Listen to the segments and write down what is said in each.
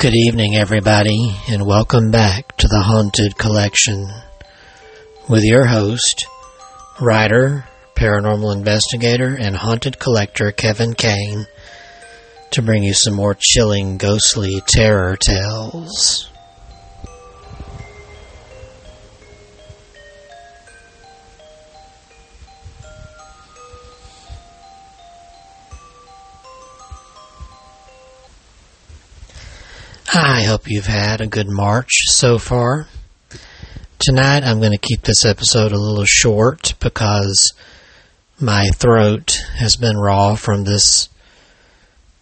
Good evening, everybody, and welcome back to the Haunted Collection with your host, writer, paranormal investigator, and haunted collector Kevin Kane to bring you some more chilling, ghostly terror tales. I hope you've had a good March so far. Tonight I'm going to keep this episode a little short because my throat has been raw from this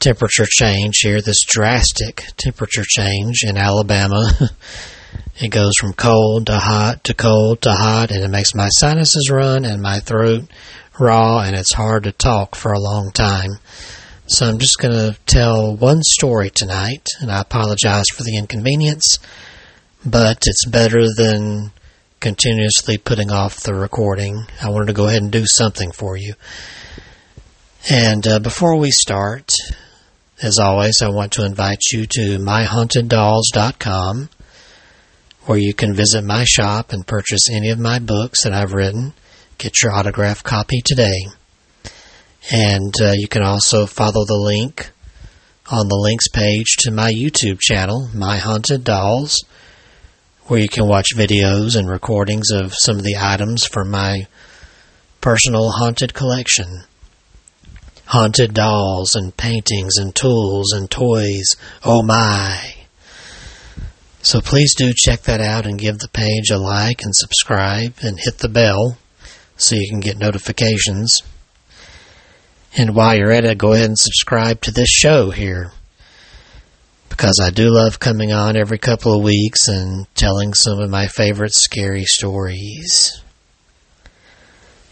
temperature change here, this drastic temperature change in Alabama. it goes from cold to hot to cold to hot, and it makes my sinuses run and my throat raw, and it's hard to talk for a long time. So I'm just going to tell one story tonight, and I apologize for the inconvenience, but it's better than continuously putting off the recording. I wanted to go ahead and do something for you. And uh, before we start, as always, I want to invite you to myhaunteddolls.com, where you can visit my shop and purchase any of my books that I've written. Get your autographed copy today. And uh, you can also follow the link on the links page to my YouTube channel, My Haunted Dolls, where you can watch videos and recordings of some of the items from my personal haunted collection. Haunted dolls and paintings and tools and toys. Oh my! So please do check that out and give the page a like and subscribe and hit the bell so you can get notifications. And while you're at it, go ahead and subscribe to this show here. Because I do love coming on every couple of weeks and telling some of my favorite scary stories.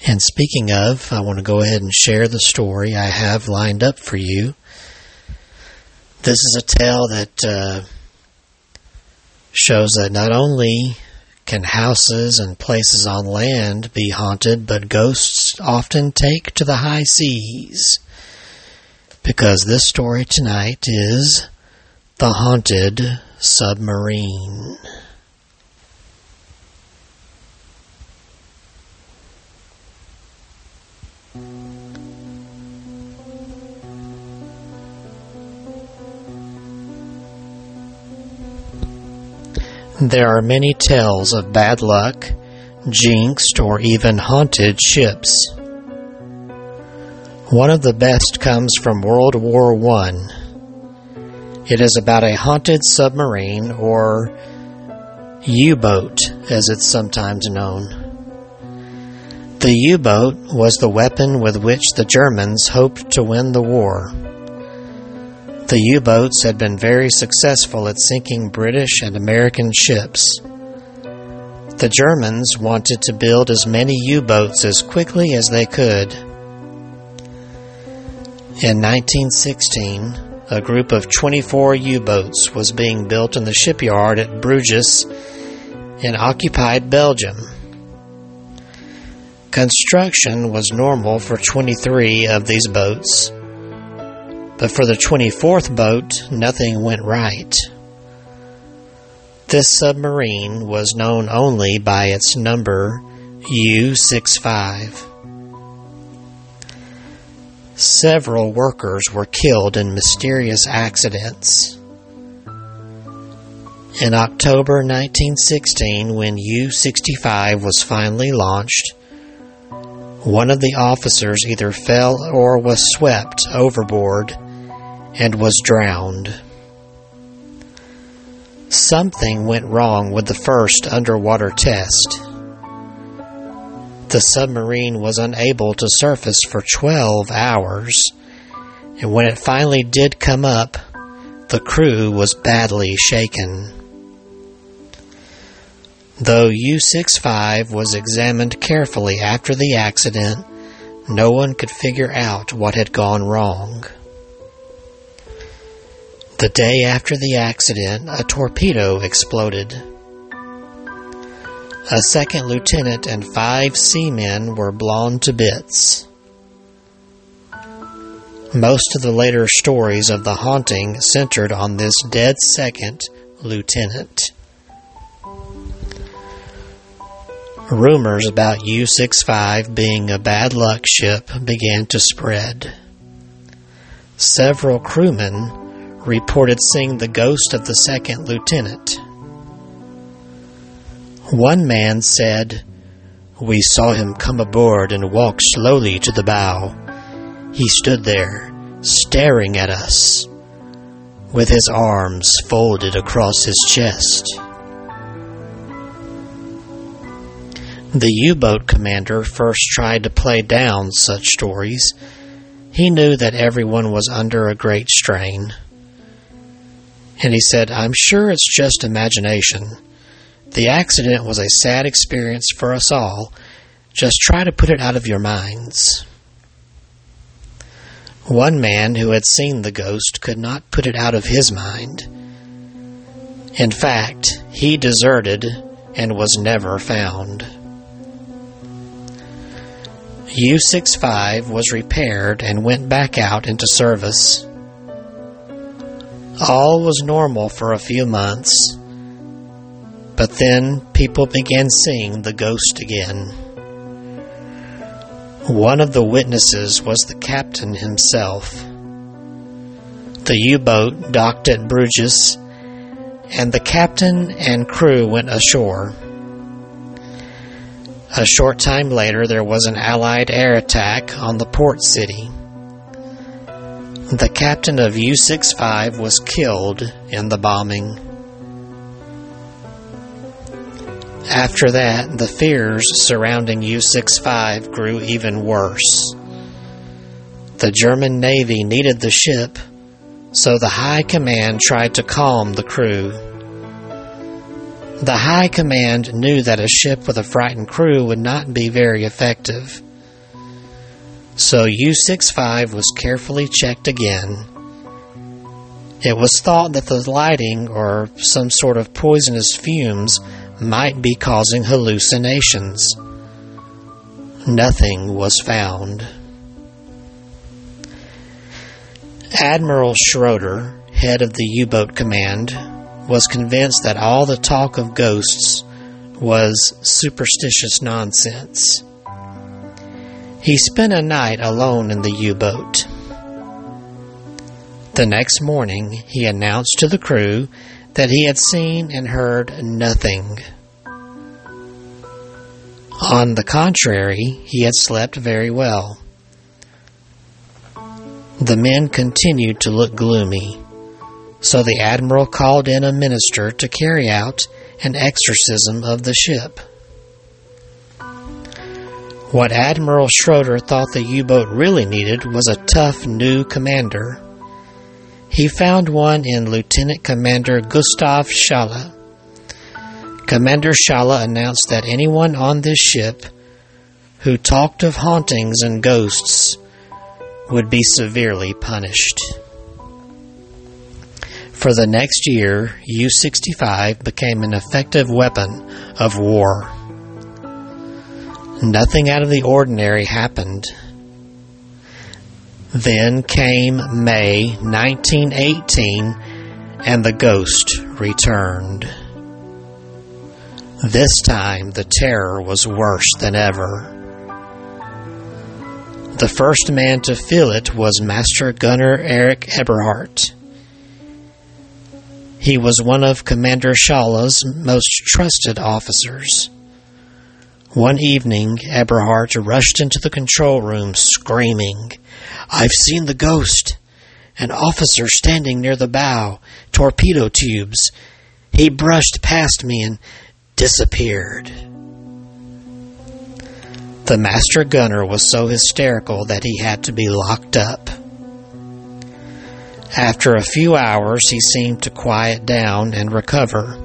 And speaking of, I want to go ahead and share the story I have lined up for you. This is a tale that uh, shows that not only can houses and places on land be haunted, but ghosts often take to the high seas. Because this story tonight is The Haunted Submarine. There are many tales of bad luck, jinxed, or even haunted ships. One of the best comes from World War One. It is about a haunted submarine, or U boat, as it's sometimes known. The U boat was the weapon with which the Germans hoped to win the war. The U boats had been very successful at sinking British and American ships. The Germans wanted to build as many U boats as quickly as they could. In 1916, a group of 24 U boats was being built in the shipyard at Bruges in occupied Belgium. Construction was normal for 23 of these boats but for the 24th boat, nothing went right. This submarine was known only by its number U65. Several workers were killed in mysterious accidents. In October 1916, when U 65 was finally launched, one of the officers either fell or was swept overboard and was drowned. Something went wrong with the first underwater test. The submarine was unable to surface for 12 hours, and when it finally did come up, the crew was badly shaken. Though U 65 was examined carefully after the accident, no one could figure out what had gone wrong. The day after the accident, a torpedo exploded. A second lieutenant and five seamen were blown to bits. Most of the later stories of the haunting centered on this dead second lieutenant. Rumors about U 65 being a bad luck ship began to spread. Several crewmen reported seeing the ghost of the second lieutenant. One man said, We saw him come aboard and walk slowly to the bow. He stood there, staring at us, with his arms folded across his chest. The U boat commander first tried to play down such stories. He knew that everyone was under a great strain. And he said, I'm sure it's just imagination. The accident was a sad experience for us all. Just try to put it out of your minds. One man who had seen the ghost could not put it out of his mind. In fact, he deserted and was never found. U65 was repaired and went back out into service. All was normal for a few months, but then people began seeing the ghost again. One of the witnesses was the captain himself. The U boat docked at Bruges, and the captain and crew went ashore. A short time later, there was an Allied air attack on the port city. The captain of U 65 was killed in the bombing. After that, the fears surrounding U 65 grew even worse. The German Navy needed the ship, so the High Command tried to calm the crew. The High Command knew that a ship with a frightened crew would not be very effective. So U 65 was carefully checked again. It was thought that the lighting or some sort of poisonous fumes might be causing hallucinations. Nothing was found. Admiral Schroeder, head of the U boat command, was convinced that all the talk of ghosts was superstitious nonsense. He spent a night alone in the U boat. The next morning, he announced to the crew that he had seen and heard nothing. On the contrary, he had slept very well. The men continued to look gloomy. So the admiral called in a minister to carry out an exorcism of the ship. What Admiral Schroeder thought the U boat really needed was a tough new commander. He found one in Lieutenant Commander Gustav Schala. Commander Schala announced that anyone on this ship who talked of hauntings and ghosts would be severely punished. For the next year, U 65 became an effective weapon of war. Nothing out of the ordinary happened. Then came May 1918 and the ghost returned. This time the terror was worse than ever. The first man to feel it was Master Gunner Erich Eberhardt. He was one of Commander Schalle's most trusted officers. One evening, Eberhardt rushed into the control room screaming, I've seen the ghost! An officer standing near the bow, torpedo tubes. He brushed past me and disappeared. The master gunner was so hysterical that he had to be locked up. After a few hours, he seemed to quiet down and recover.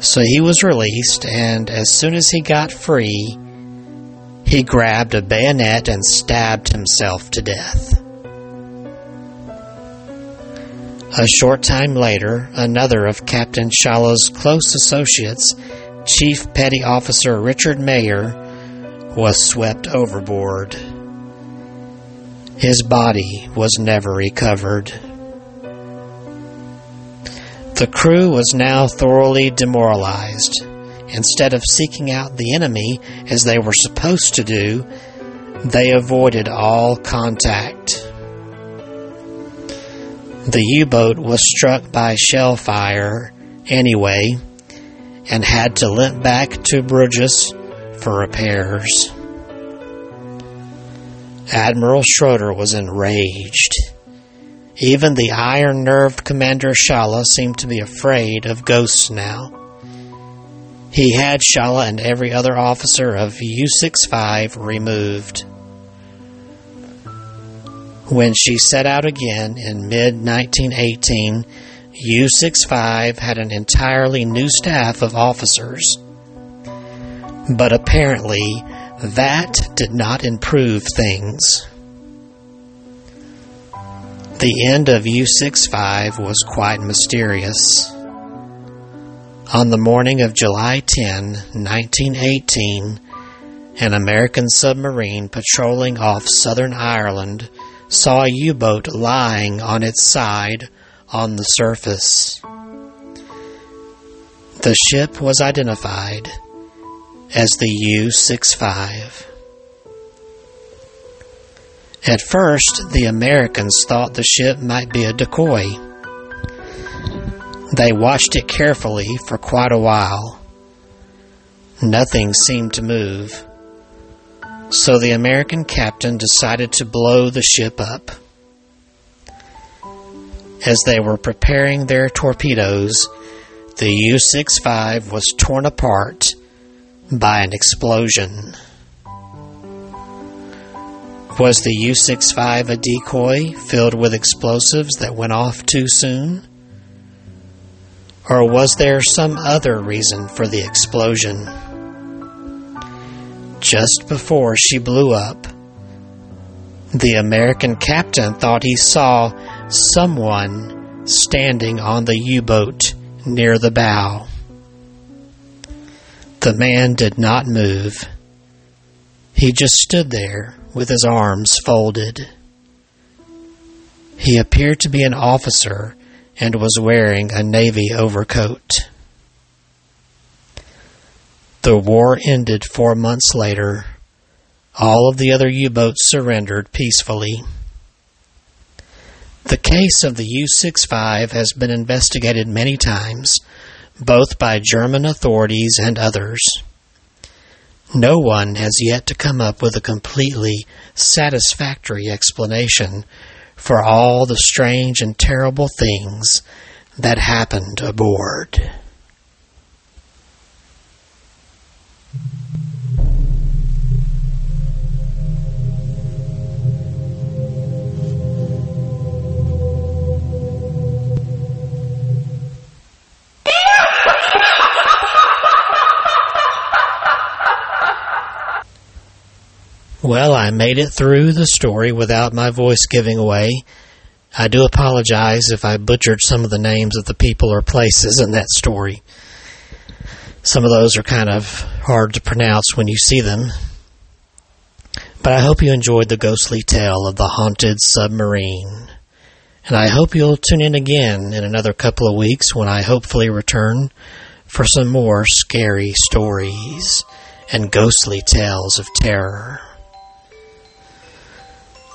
So he was released, and as soon as he got free, he grabbed a bayonet and stabbed himself to death. A short time later, another of Captain Schalle's close associates, Chief Petty Officer Richard Mayer, was swept overboard. His body was never recovered. The crew was now thoroughly demoralized. Instead of seeking out the enemy as they were supposed to do, they avoided all contact. The U boat was struck by shell fire anyway and had to limp back to Bruges for repairs. Admiral Schroeder was enraged. Even the iron nerved Commander Shala seemed to be afraid of ghosts now. He had Shala and every other officer of U 65 removed. When she set out again in mid 1918, U 65 had an entirely new staff of officers. But apparently, that did not improve things. The end of U 65 was quite mysterious. On the morning of July 10, 1918, an American submarine patrolling off southern Ireland saw a U boat lying on its side on the surface. The ship was identified as the U 65. At first, the Americans thought the ship might be a decoy. They watched it carefully for quite a while. Nothing seemed to move. So the American captain decided to blow the ship up. As they were preparing their torpedoes, the U 65 was torn apart by an explosion. Was the U 65 a decoy filled with explosives that went off too soon? Or was there some other reason for the explosion? Just before she blew up, the American captain thought he saw someone standing on the U boat near the bow. The man did not move. He just stood there with his arms folded. He appeared to be an officer and was wearing a navy overcoat. The war ended four months later. All of the other U boats surrendered peacefully. The case of the U 65 has been investigated many times, both by German authorities and others. No one has yet to come up with a completely satisfactory explanation for all the strange and terrible things that happened aboard. I made it through the story without my voice giving away. I do apologize if I butchered some of the names of the people or places in that story. Some of those are kind of hard to pronounce when you see them. But I hope you enjoyed the ghostly tale of the haunted submarine. And I hope you'll tune in again in another couple of weeks when I hopefully return for some more scary stories and ghostly tales of terror.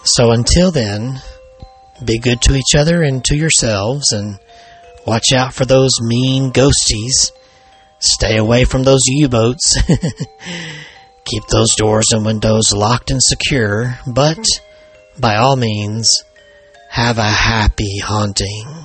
So until then, be good to each other and to yourselves and watch out for those mean ghosties. Stay away from those U boats. Keep those doors and windows locked and secure, but by all means, have a happy haunting.